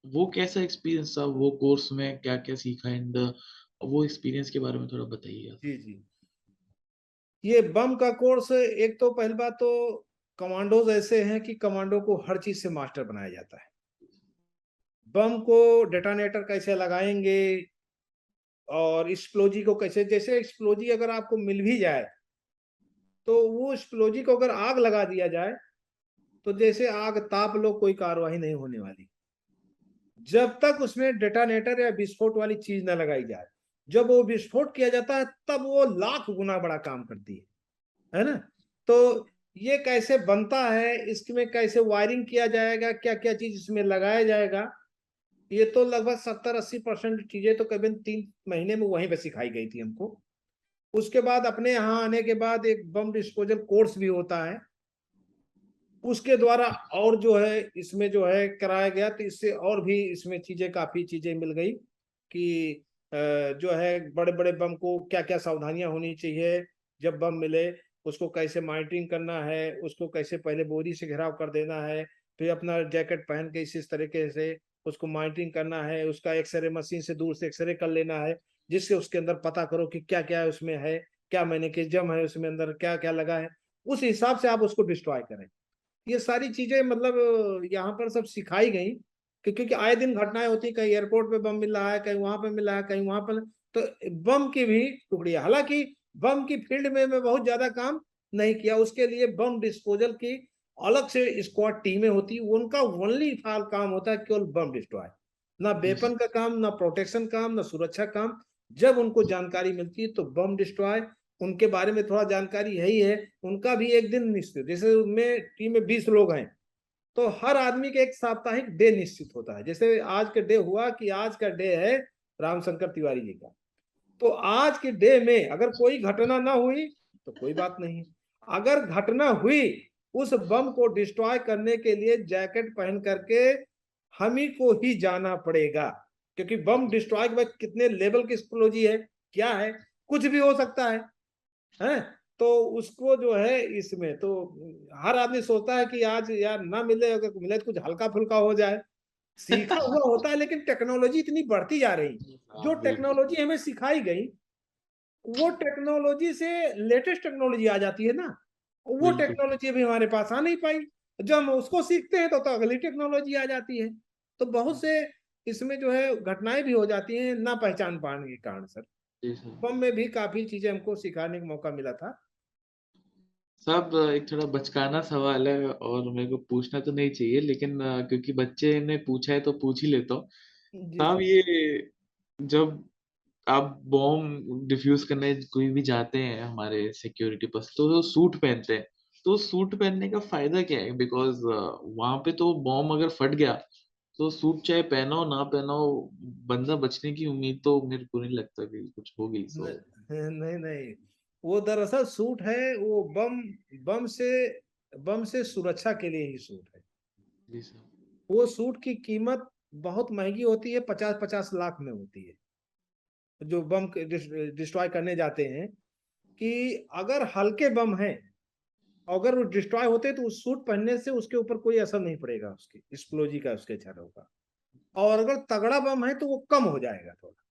वो कैसा एक्सपीरियंस था? वो कोर्स में क्या क्या सीखा एंड वो एक्सपीरियंस के बारे में थोड़ा बताइए जी जी। ये बम का कोर्स एक तो पहली बात तो कमांडोज ऐसे हैं कि कमांडो को हर चीज़ से मास्टर बनाया जाता है। बम को डेटानेटर कैसे लगाएँगे और एक्सप्लोजी को कैसे, जैसे एक्सप्लोजी अगर आपको मिल भी जाए तो वो एक्सप्लोजी को अगर आग लगा दिया जाए तो जैसे आग ताप लो, कोई कार्रवाई नहीं होने वाली। जब तक उसमें डेटानेटर या विस्फोट वाली चीज़ ना लगाई जाए, जब वो विस्फोट किया जाता है, तब वो लाख गुना बड़ा काम करती है है ना? तो ये कैसे बनता है, इसमें कैसे वायरिंग किया जाएगा क्या क्या चीज़ इसमें लगाया जाएगा ये तो लगभग सत्तर अस्सी परसेंट चीज़ें तो करीबन तीन महीने में वहीं पे सिखाई गई थी हमको। उसके बाद अपने यहाँ आने के बाद एक बम डिस्पोजल कोर्स भी होता है। उसके द्वारा और जो है, इसमें जो है कराया गया तो इससे और भी इसमें चीज़ें, काफ़ी चीज़ें मिल गई कि जो है बड़े बड़े बम को क्या क्या सावधानियाँ होनी चाहिए, जब बम मिले, उसको कैसे मॉनिटरिंग करना है, उसको कैसे पहले बोरी से घेराव कर देना है, फिर अपना जैकेट पहन के इस इस तरीके से उसको मॉनिटरिंग करना है, उसका एक्सरे मशीन से दूर से एक्सरे कर लेना है, जिससे उसके अंदर पता करो कि क्या क्या है उसमें है, क्या मैंने कि जम है उसमें अंदर क्या क्या लगा है, उस हिसाब से आप उसको डिस्ट्रॉय करें। ये सारी चीज़ें मतलब यहाँ पर सब सिखाई गई, कि क्योंकि आए दिन घटनाएँ होती, कहीं एयरपोर्ट पे बम मिल रहा है, कहीं वहाँ पे मिला है, कहीं वहाँ पर तो बम की भी टुकड़ी, हालाँकि बम की फ़ील्ड में मैं बहुत ज़्यादा काम नहीं किया, उसके लिए बम डिस्पोजल की अलग से स्क्वाड टीमें होती उनका ओनली फाल काम होता है केवल बम डिस्ट्रॉय ना वेपन का काम ना प्रोटेक्शन काम ना सुरक्षा काम। जब उनको जानकारी मिलती है तो बम डिस्ट्रॉय उनके बारे में थोड़ा जानकारी है ही है। उनका भी एक दिन निश्चित जैसे उनमें टीम में बीस लोग हैं तो हर आदमी के एक साप्ताहिक डे निश्चित होता है। जैसे आज का डे हुआ कि आज का डे है रामशंकर तिवारी जी का। तो आज के डे में अगर कोई घटना ना हुई तो कोई बात नहीं। अगर घटना हुई उस बम को डिस्ट्रॉय करने के लिए जैकेट पहन करके हम ही को ही जाना पड़ेगा। क्योंकि बम डिस्ट्रॉय के कितने लेवल की एक्सप्लोजी है क्या है कुछ भी हो सकता है हैं? तो उसको जो है इसमें तो हर आदमी सोचता है कि आज यार ना मिले अगर मिले तो कुछ हल्का फुल्का हो जाए। सीखा [LAUGHS] हुआ होता है लेकिन टेक्नोलॉजी इतनी बढ़ती जा रही जो टेक्नोलॉजी हमें सिखाई गई वो टेक्नोलॉजी से लेटेस्ट टेक्नोलॉजी आ जाती है ना। वो टेक्नोलॉजी अभी हमारे पास आ नहीं पाई। जब हम उसको सीखते हैं तो, तो अगली टेक्नोलॉजी आ जाती है। तो बहुत से इसमें जो है घटनाएँ भी हो जाती हैं ना पहचान पाने के कारण सर। बम में भी काफ़ी चीज़ें हमको सिखाने का मौका मिला था। सब एक थोड़ा बचकाना सवाल है और मेरे को पूछना तो नहीं चाहिए लेकिन क्योंकि बच्चे ने पूछा है तो पूछ ही लेता हूँ। साहब ये जब आप बॉम्ब डिफ्यूज करने कोई भी जाते हैं हमारे सिक्योरिटी पर्सन तो वो सूट पहनते हैं। तो सूट पहनने का फ़ायदा क्या है? बिकॉज़ वहाँ पे तो बॉम्ब अगर फट गया तो सूट चाहे पहनो ना पहनो बंदा बचने की उम्मीद तो मेरे को नहीं लगता कि कुछ होगी नहीं नहीं नहीं। वो दरअसल सूट है वो बम बम से बम से सुरक्षा के लिए ही सूट है। जी सर वो सूट की कीमत बहुत महँगी होती है पचास पचास लाख में होती है। जो बम डिस्ट्रॉय करने जाते हैं, कि अगर हल्के बम हैं, अगर वो डिस्ट्रॉय होते तो उस सूट पहनने से उसके ऊपर कोई असर नहीं पड़ेगा उसकी एक्सप्लोजी का, उसके छरों का। और अगर तगड़ा बम है तो वो कम हो जाएगा थोड़ा।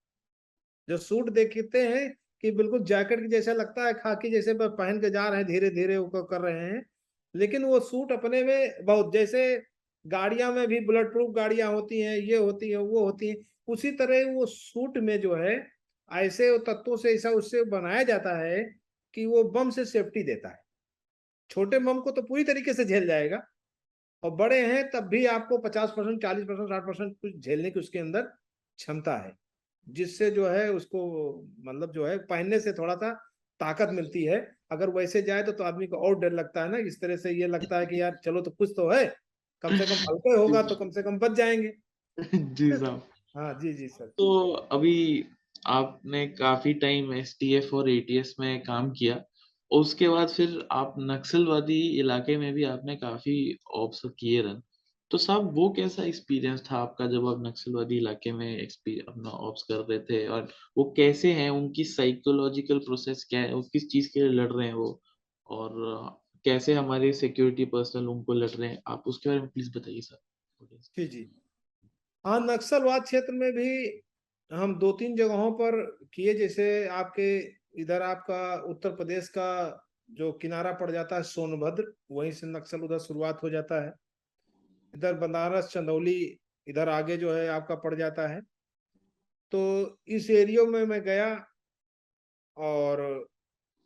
जो सूट देखते हैं, कि बिल्कुल जैकेट की जैसा लगता है, खाकी जैसे पहन के जा रहे हैं धीरे धीरे वो कर रहे हैं, लेकिन वो सूट अपने में बहुत, जैसे गाड़ियाँ में भी बुलेट प्रूफ गाड़ियाँ होती हैं, ये होती है, वो होती है, उसी तरह वो सूट में जो है ऐसे तत्वों से ऐसा उससे बनाया जाता है कि वो बम से सेफ्टी देता है। छोटे बम को तो पूरी तरीके से झेल जाएगा। और बड़े हैं तब भी आपको पचास परसेंट चालीस परसेंट साठ परसेंट कुछ झेलने की उसके अंदर क्षमता है जिससे जो है उसको मतलब जो है पहनने से थोड़ा सा ताकत मिलती है। अगर वैसे जाए तो, तो आदमी को और डर लगता है ना इस तरह से ये लगता है कि यार चलो तो कुछ तो है कम से कम हल्के होगा तो कम से कम बच जाएँगे। [LAUGHS] जी साहब। हाँ जी जी सर। तो अभी आपने काफ़ी टाइम एसटीएफ और एटीएस में काम किया। उसके बाद फिर आप नक्सलवादी इलाके में भी आपने काफ़ी ऑब्स किए रन तो साहब, वो कैसा एक्सपीरियंस था आपका जब आप नक्सलवादी इलाके में अपना ऑब्स कर रहे थे? और वो कैसे हैं? उनकी साइकोलॉजिकल प्रोसेस क्या है? वो किस चीज़ के लिए लड़ रहे हैं वो? और कैसे हमारे सिक्योरिटी पर्सनल उनको लड़ रहे हैं? आप उसके बारे में प्लीज़ बताइए सर जी जी। हाँ नक्सलवाद क्षेत्र में भी हम दो तीन जगहों पर किए जैसे आपके इधर आपका उत्तर प्रदेश का जो किनारा पड़ जाता है सोनभद्र वहीं से नक्सल उधर शुरुआत हो जाता है। इधर बनारस चंदौली इधर आगे जो है आपका पड़ जाता है। तो इस एरियो में मैं गया और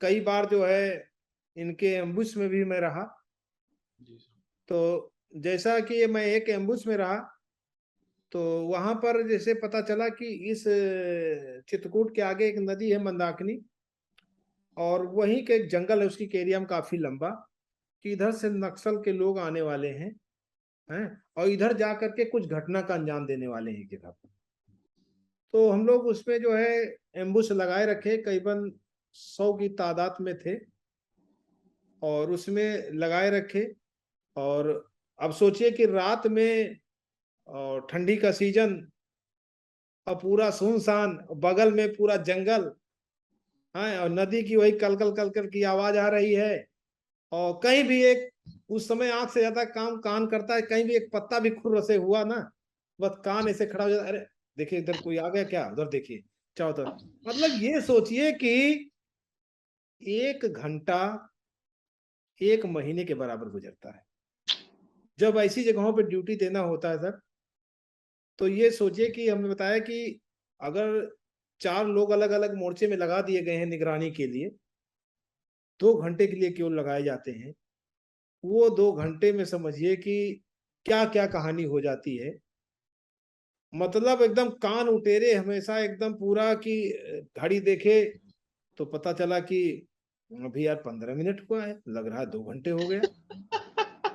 कई बार जो है इनके एम्बुश में भी मैं रहा। जी तो जैसा कि मैं एक एम्बुश में रहा तो वहाँ पर जैसे पता चला कि इस चित्रकूट के आगे एक नदी है मंदाकिनी और वहीं के एक जंगल है, उसकी एरिया में काफ़ी लंबा, कि इधर से नक्सल के लोग आने वाले हैं हैं, और इधर जा करके कुछ घटना का अंजाम देने वाले हैं किधर तो हम लोग उसमें जो है, एम्बुश लगाए रखे, करीबन सौ की तादाद में थे और उसमें लगाए रखे और अब सोचिए कि रात में और ठंडी का सीज़न और पूरा सुनसान, बगल में पूरा जंगल हाँ और नदी की वही कलकल कलकल की आवाज़ आ रही है। और कहीं भी एक, उस समय आँख से ज़्यादा काम कान करता है, कहीं भी एक पत्ता भी खुर से हुआ ना, बस कान ऐसे खड़ा हो जाता अरे, देखिए इधर कोई आ गया क्या? उधर देखिए तरफ़। मतलब ये सोचिए कि एक घंटा, एक महीने के बराबर गुजरता है। जब ऐसी जगहों पे ड्यूटी देना होता है सर तो ये सोचिए कि हमने बताया कि अगर चार लोग अलग अलग मोर्चे में लगा दिए गए हैं निगरानी के लिए, दो घंटे के लिए केवल लगाए जाते हैं? वो दो घंटे में समझिए कि क्या क्या कहानी हो जाती है। मतलब एकदम कान उटेरे, हमेशा एकदम पूरा कि घड़ी देखे तो पता चला कि अभी यार पंद्रह मिनट हुआ है, लग रहा है दो घंटे हो गया।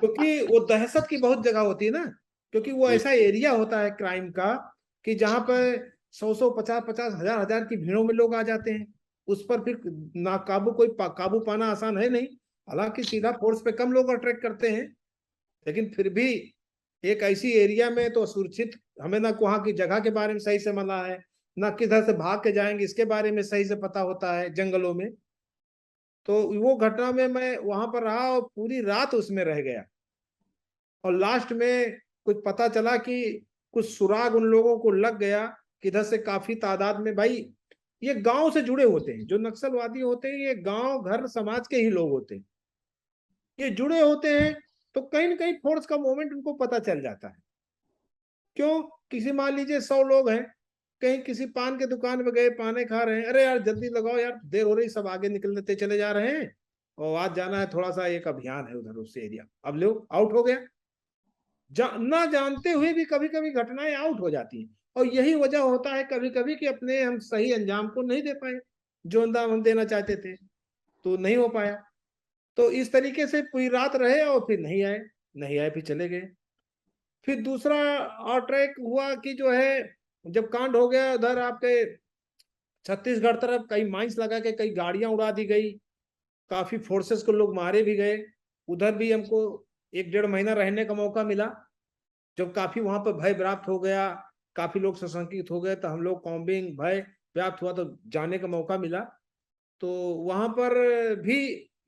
क्योंकि तो वो दहशत की बहुत जगह होती है ना। क्योंकि वो ऐसा एरिया होता है क्राइम का कि जहाँ पर सौ सौ पचास पचास हज़ार हज़ार की भीड़ों में लोग आ जाते हैं। उस पर फिर नाकाबू कोई पा, काबू पाना आसान है नहीं। हालाँकि सीधा फोर्स पे कम लोग अट्रैक्ट करते हैं लेकिन फिर भी एक ऐसी एरिया में तो सुरक्षित हमें ना वहाँ की जगह के बारे में सही से मना है ना किधर से भाग के जाएँगे इसके बारे में सही से पता होता है जंगलों में। तो वो घटना में मैं वहाँ पर रहा और पूरी रात उसमें रह गया। और लास्ट में कुछ पता चला कि कुछ सुराग उन लोगों को लग गया किधर से काफ़ी तादाद में भाई, ये गाँव से जुड़े होते हैं, जो नक्सलवादी होते हैं, ये गाँव, घर, समाज के ही लोग होते हैं। ये जुड़े होते हैं तो कहीं ना कहीं फोर्स का मोमेंट उनको पता चल जाता है। क्यों? किसी मान लीजिए सौ लोग हैं, कहीं किसी पान के दुकान पे गए, पाने खा रहे हैं, अरे यार जल्दी लगाओ यार, देर हो रही, सब आगे निकलते चले जा रहे हैं, और आज जाना है थोड़ा सा एक अभियान है उधर उस एरिया अब लोग आउट हो गया। जा, ना जानते हुए भी कभी कभी घटनाएँ आउट हो जाती हैं। और यही वजह होता है कभी कभी कि अपने हम सही अंजाम को नहीं दे पाए जो अंजाम हम देना चाहते थे तो नहीं हो पाया। तो इस तरीके से पूरी रात रहे और फिर नहीं आए नहीं आए फिर चले गए। फिर दूसरा और ट्रैक हुआ कि जो है जब कांड हो गया उधर आपके छत्तीसगढ़ तरफ़ कई माइंस लगा के कई गाड़ियाँ उड़ा दी गई काफ़ी फोर्सेस को लोग मारे भी गए उधर भी हमको एक डेढ़ महीना रहने का मौका मिला। जब काफ़ी वहाँ पर भय व्याप्त हो गया, काफ़ी लोग सशंकित हो गए तो हम लोग कॉम्बिंग भय व्याप्त हुआ तो जाने का मौका मिला। तो वहाँ पर भी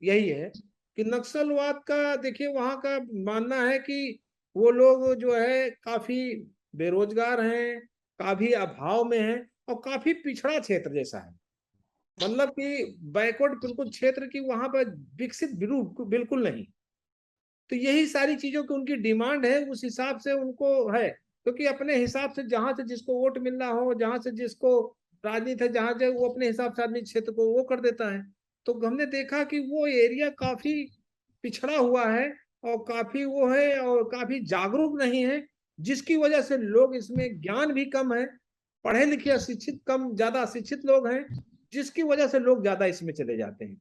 यही है कि नक्सलवाद का, देखिए, वहाँ का मानना है कि वो लोग जो है, काफ़ी बेरोजगार हैं, काफ़ी अभाव में हैं और काफ़ी पिछड़ा क्षेत्र जैसा है। मतलब कि बैकवर्ड बिल्कुल क्षेत्र की वहाँ पर विकसित बिल्कुल नहीं। तो यही सारी चीज़ों की उनकी डिमांड है, उस हिसाब से उनको है। क्योंकि तो अपने हिसाब से जहाँ से जिसको वोट मिलना हो, जहाँ से जिसको राजनीति है, जहाँ जो वो अपने हिसाब से आदमी क्षेत्र को वो कर देता है। तो हमने देखा कि वो एरिया काफ़ी पिछड़ा हुआ है और काफ़ी वो है और काफ़ी जागरूक नहीं है, जिसकी वजह से लोग इसमें ज्ञान भी कम है, पढ़े लिखे अशिक्षित कम, ज़्यादा अशिक्षित लोग हैं, जिसकी वजह से लोग ज़्यादा इसमें चले जाते हैं।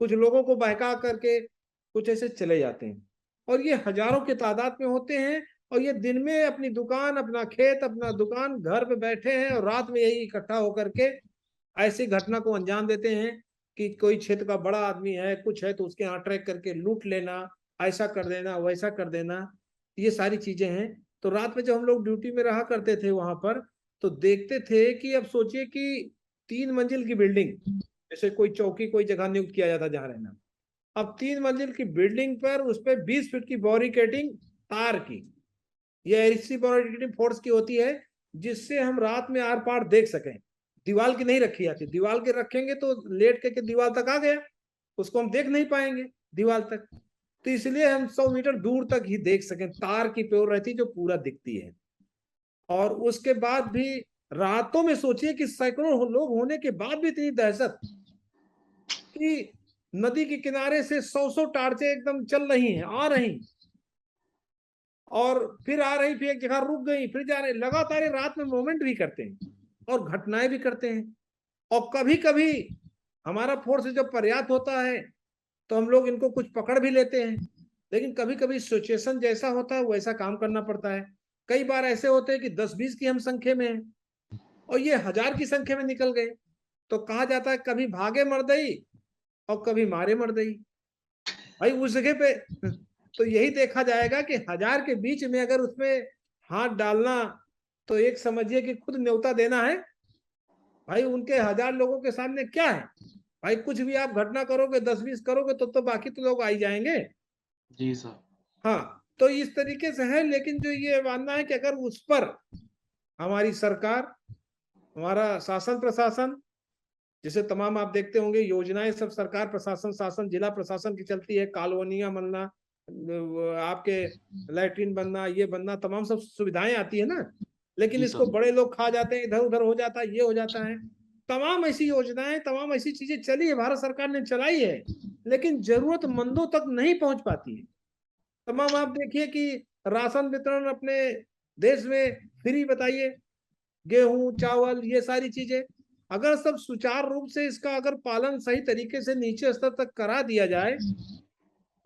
कुछ लोगों को बहका करके कुछ ऐसे चले जाते हैं। और ये हज़ारों के तादाद में होते हैं और ये दिन में अपनी दुकान, अपना खेत, अपना दुकान घर पे बैठे हैं और रात में यही इकट्ठा होकर के ऐसी घटना को अंजाम देते हैं कि कोई क्षेत्र का बड़ा आदमी है, कुछ है तो उसके यहाँ ट्रैक करके लूट लेना, ऐसा कर देना, वैसा कर देना, ये सारी चीज़ें हैं। तो रात में जब हम लोग ड्यूटी में रहा करते थे वहाँ पर तो देखते थे कि अब सोचिए कि तीन मंजिल की बिल्डिंग, जैसे कोई चौकी, कोई जगह नियुक्त किया जाता जहाँ रहना। अब तीन मंजिल की बिल्डिंग पर उस पर बीस फीट की बैरिकेडिंग तार की। यह ऐसी बैरिकेडिंग फोर्स की होती है, जिससे हम रात में आर पार देख सकें। दीवाल की नहीं रखी जाती। दीवार के रखेंगे तो लेट करके दीवाल तक आ गया। उसको हम देख नहीं पाएँगे दीवाल तक। तो इसलिए हम सौ मीटर दूर तक ही देख सकें। तार की प्योर रहती, जो पूरा दिखती है। और उसके बाद भी रातों में सोचिए कि सैकड़ों लोग होने के बाद भी इतनी दहशत कि नदी के किनारे से सौ सौ टार्चें एकदम चल रही हैं, आ रही और फिर आ रही, फिर एक जगह रुक गई, फिर जा रही, लगातार रात में मूवमेंट भी करते हैं और घटनाएँ भी करते हैं। और कभी कभी हमारा फोर्स जब पर्याप्त होता है तो हम लोग इनको कुछ पकड़ भी लेते हैं। लेकिन कभी कभी सिचुएशन जैसा होता है, वैसा काम करना पड़ता है। कई बार ऐसे होते हैं कि दस बीस की हम संख्या में हैं और ये हज़ार की संख्या में निकल गए। तो कहा जाता है, कभी भागे मर्दई और कभी मारे मर्दई भाई उस जगह पे तो यही देखा जाएगा कि हज़ार के बीच में अगर उसमें हाथ डालना तो एक समझिए कि खुद न्योता देना है। भाई उनके हज़ार लोगों के सामने क्या है? भाई कुछ भी आप घटना करोगे दस बीस करोगे तो तो बाकी तो लोग आई जाएँगे। जी साहब हाँ तो इस तरीके से है लेकिन जो ये मानना है कि अगर उस पर हमारी सरकार हमारा शासन प्रशासन जैसे तमाम आप देखते होंगे योजनाएँ सब सरकार प्रशासन शासन जिला प्रशासन की चलती है। कॉलोनियाँ बनना आपके लैट्रिन बनना ये बनना तमाम सब सुविधाएँ आती है ना। लेकिन इसको बड़े लोग खा जाते हैं इधर उधर हो जाता है ये हो जाता है। तमाम ऐसी योजनाएँ तमाम ऐसी चीज़ें चली है भारत सरकार ने चलाई है लेकिन जरूरतमंदों तक नहीं पहुँच पाती है। तमाम आप देखिए कि राशन वितरण अपने देश में फ्री बताइए। गेहूँ चावल ये सारी चीज़ें अगर सब सुचारू रूप से इसका अगर पालन सही तरीके से नीचे स्तर तक करा दिया जाए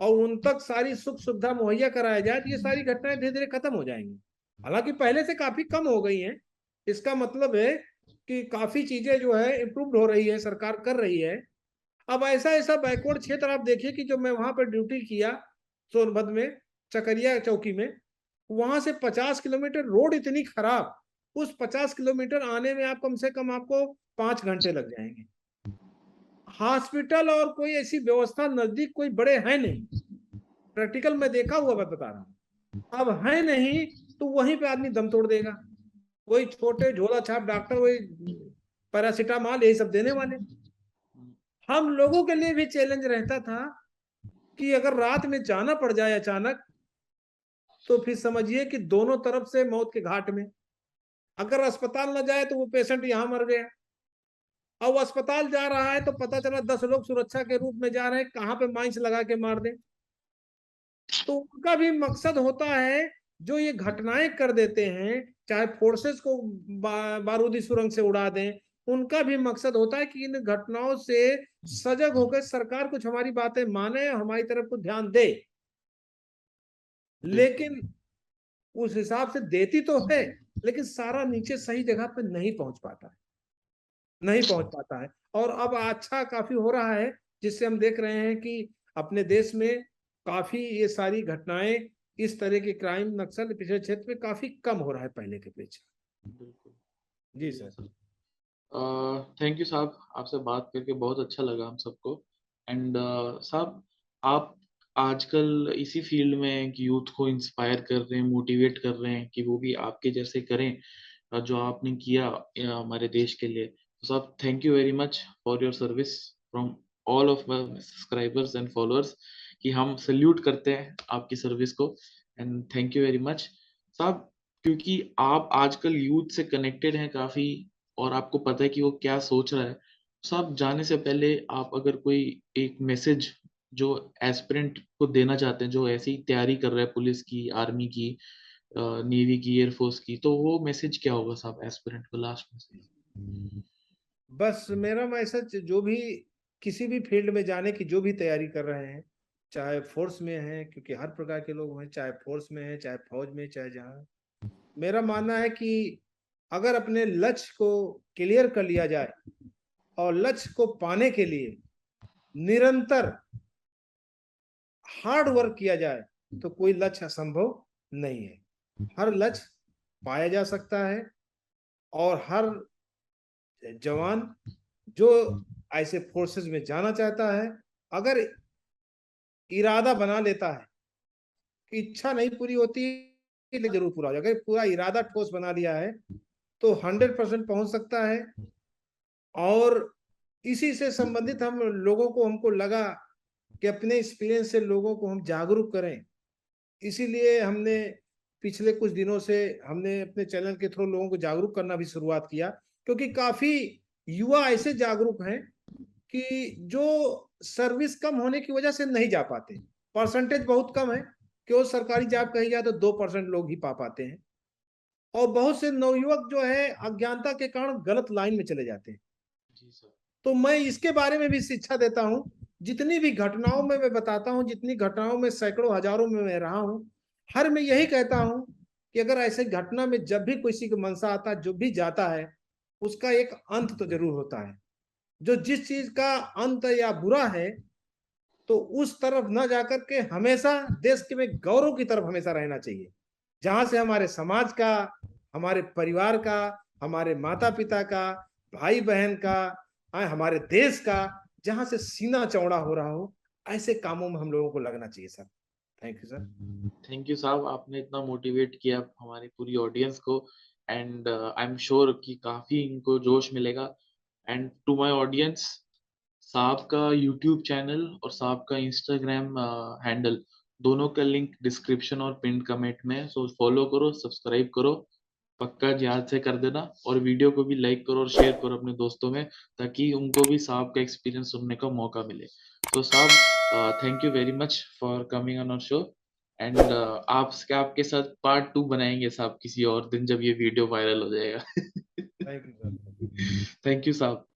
और उन तक सारी सुख सुविधा मुहैया कराया जाए तो ये सारी घटनाएँ धीरे धीरे खत्म हो जाएँगी। हालाँकि पहले से काफ़ी कम हो गई हैं। इसका मतलब है कि काफ़ी चीज़ें जो है इम्प्रूव हो रही है, सरकार कर रही है। अब ऐसा ऐसा बैकवर्ड क्षेत्र आप देखिए कि जो मैं वहाँ पर ड्यूटी किया, सोनभद्र में, चकरिया चौकी में, वहाँ से 50 किलोमीटर रोड इतनी खराब, उस 50 किलोमीटर आने में आप कम से कम आपको पाँच घंटे लग जाएँगे। हॉस्पिटल और कोई ऐसी व्यवस्था नज़दीक कोई बड़े है नहीं। प्रैक्टिकल में देखा हुआ बात बता रहा हूँ। अब है नहीं तो वहीं पे आदमी दम तोड़ देगा। वही छोटे झोला छाप डॉक्टर वही पैरासिटामॉल यही सब देने वाले। हम लोगों के लिए भी चैलेंज रहता था कि अगर रात में जाना पड़ जाए अचानक तो फिर समझिए कि दोनों तरफ़ से मौत के घाट में। अगर अस्पताल न जाए तो वो पेशेंट यहाँ मर गया। वो अस्पताल जा रहा है तो पता चला दस लोग सुरक्षा के रूप में जा रहे हैं कहाँ पे माइंस लगा के मार दें? तो उनका भी मकसद होता है जो ये घटनाएँ कर देते हैं चाहे फोर्सेस को बा, बारूदी सुरंग से उड़ा दें उनका भी मकसद होता है कि इन घटनाओं से सजग होकर सरकार कुछ हमारी बातें माने और हमारी तरफ़ को ध्यान दे। लेकिन उस हिसाब से देती तो है लेकिन सारा नीचे सही जगह पे नहीं पहुँच पाता है। नहीं पहुँच पाता है। और अब अच्छा काफ़ी हो रहा है जिससे हम देख रहे हैं कि अपने देश में काफ़ी ये सारी घटनाएँ इस तरह के क्राइम नक्सल पिछले क्षेत्र में काफ़ी कम हो रहा है पहले के पीछे। जी सर। थैंक यू साहब आपसे बात करके बहुत अच्छा लगा हम सबको। एंड साहब आप आजकल इसी फ़ील्ड में कि यूथ को इंस्पायर कर रहे हैं मोटिवेट कर रहे हैं कि वो भी आपके जैसे करें जो आपने किया हमारे देश के लिए। साहब thank you very much for your service from all of my subscribers and followers कि हम सल्यूट करते हैं आपकी सर्विस को and thank you very much साहब क्योंकि आप आजकल यूथ से कनेक्टेड हैं काफ़ी और आपको पता है कि वो क्या सोच रहा है। साहब जाने से पहले आप अगर कोई एक मैसेज जो एस्पिरेंट को देना चाहते हैं, जो ऐसी तैयारी कर रहा है पुलिस की आर्मी की नेवी की एयरफोर्स की तो वो मैसेज क्या होगा साहब एस्पिरेंट को लास्ट में बस मेरा मैसेज जो भी किसी भी फ़ील्ड में जाने की जो भी तैयारी कर रहे हैं, चाहे फोर्स में हैं, क्योंकि हर प्रकार के लोग हैं, चाहे फोर्स में हैं, चाहे फौज में, चाहे जहाँ। मेरा मानना है कि अगर अपने लक्ष्य को क्लियर कर लिया जाए और लक्ष्य को पाने के लिए निरंतर हार्ड वर्क किया जाए तो कोई लक्ष्य असंभव नहीं है। हर लक्ष्य पाया जा सकता है और हर जवान जो ऐसे फोर्सेस में जाना चाहता है, अगर इरादा बना लेता है कि इच्छा नहीं पूरी होती ज़रूर पूरा हो अगर पूरा इरादा ठोस बना लिया है तो हंड्रेड परसेंट पहुँच सकता है। और इसी से संबंधित हम लोगों को, हमको लगा कि अपने एक्सपीरियंस से लोगों को हम जागरूक करें। इसीलिए हमने पिछले कुछ दिनों से हमने अपने चैनल के थ्रू लोगों को जागरूक करना भी शुरुआत किया। क्योंकि काफ़ी युवा ऐसे जागरूक हैं कि जो सर्विस कम होने की वजह से नहीं जा पाते। परसेंटेज बहुत कम है कि वो सरकारी जॉब कही जाए तो दो परसेंट लोग ही पा पाते हैं। और बहुत से नवयुवक जो है अज्ञानता के कारण गलत लाइन में चले जाते हैं। जी सर। तो मैं इसके बारे में भी शिक्षा देता हूँ। जितनी भी घटनाओं में मैं बताता हूँ जितनी घटनाओं में सैकड़ों हज़ारों में मैं रहा हूँ हर मैं यही कहता हूँ कि अगर ऐसे घटना में जब भी किसी का मनसा आता जो भी जाता है उसका एक अंत तो ज़रूर होता है। जो जिस चीज़ का अंत या बुरा है तो उस तरफ़ न जाकर के हमेशा देश के में गौरव की तरफ़ हमेशा रहना चाहिए। जहाँ से हमारे समाज का, हमारे परिवार का, हमारे माता पिता का भाई बहन का हमारे देश का, जहाँ से सीना चौड़ा हो रहा हो, ऐसे कामों में हम लोगों को लगना चाहिए sir. Thank you sir thank you साहब। आपने इतना मोटिवेट किया हमारी पूरी ऑडियंस को। एंड आई एम श्योर कि काफ़ी इनको जोश मिलेगा। एंड टू माय ऑडियंस साहब का यूट्यूब चैनल और साहब का इंस्टाग्राम हैंडल दोनों का लिंक डिस्क्रिप्शन और पिन कमेंट में सो फॉलो करो सब्सक्राइब करो, पक्का याद से कर देना। और वीडियो को भी लाइक करो और शेयर करो अपने दोस्तों में, ताकि उनको भी साहब का एक्सपीरियंस सुनने का मौका मिले। तो साहब thank you very much for coming on our show and uh, आप आपके साथ पार्ट टू बनाएँगे साहब किसी और दिन जब ये वीडियो वायरल हो जाएगा। Thank you sir thank you साहब।